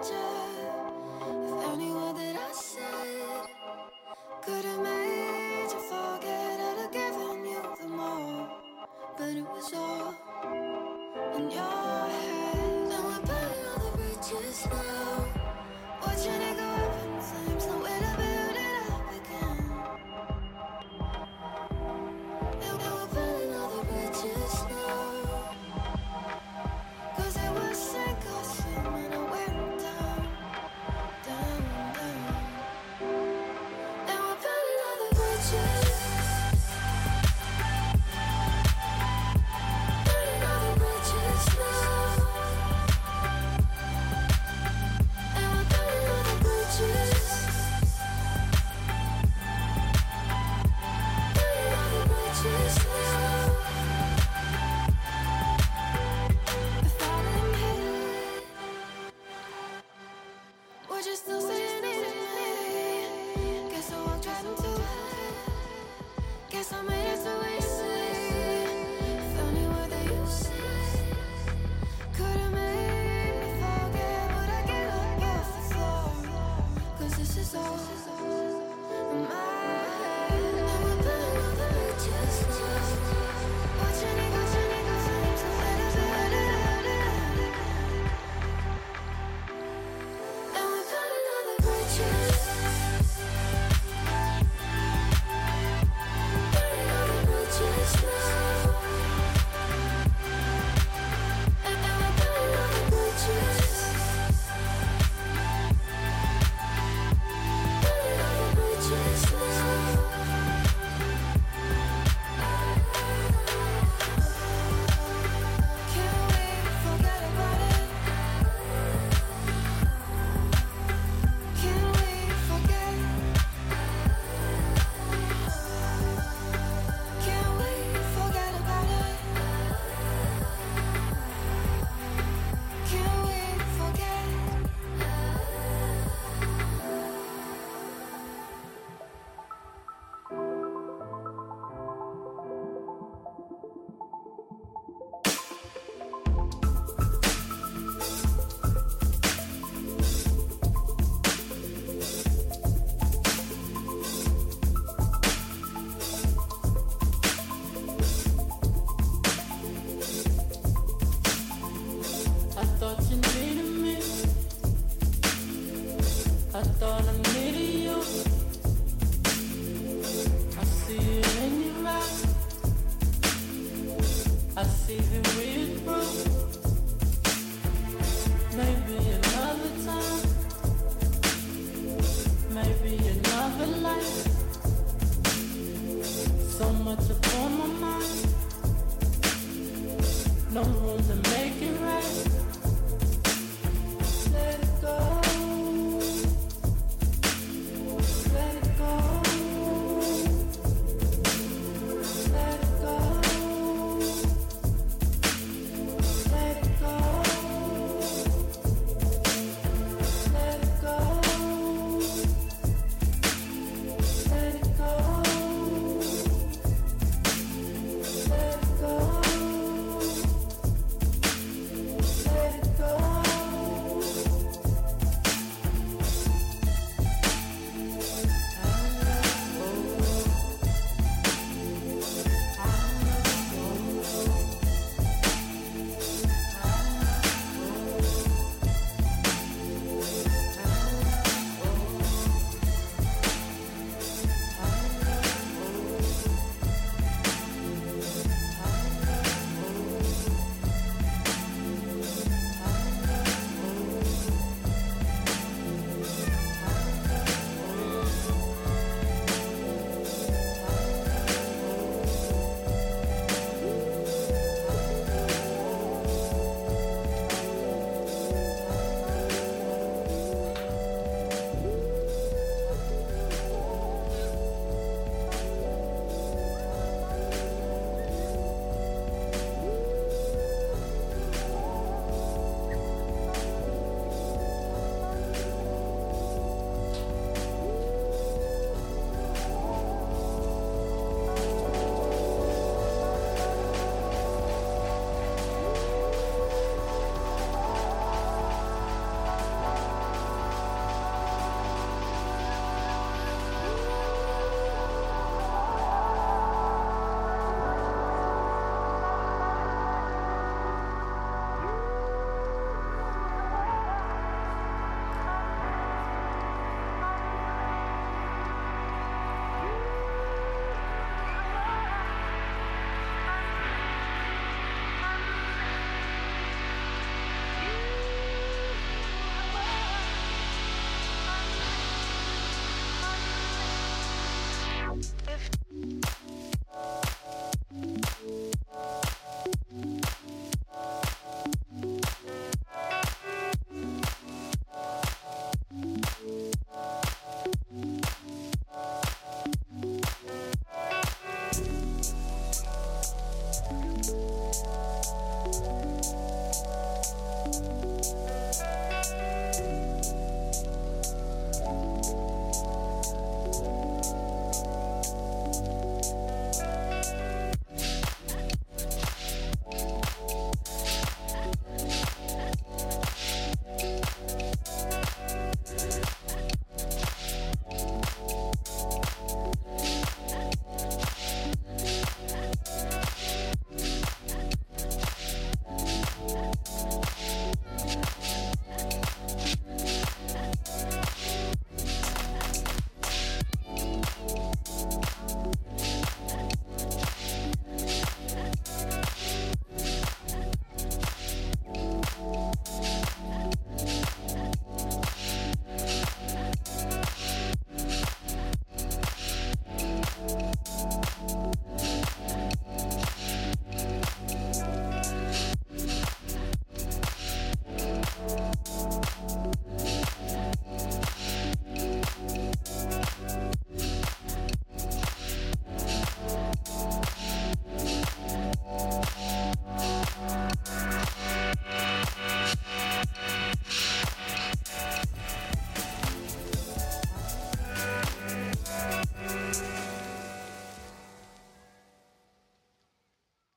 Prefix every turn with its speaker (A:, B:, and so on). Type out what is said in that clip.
A: winter.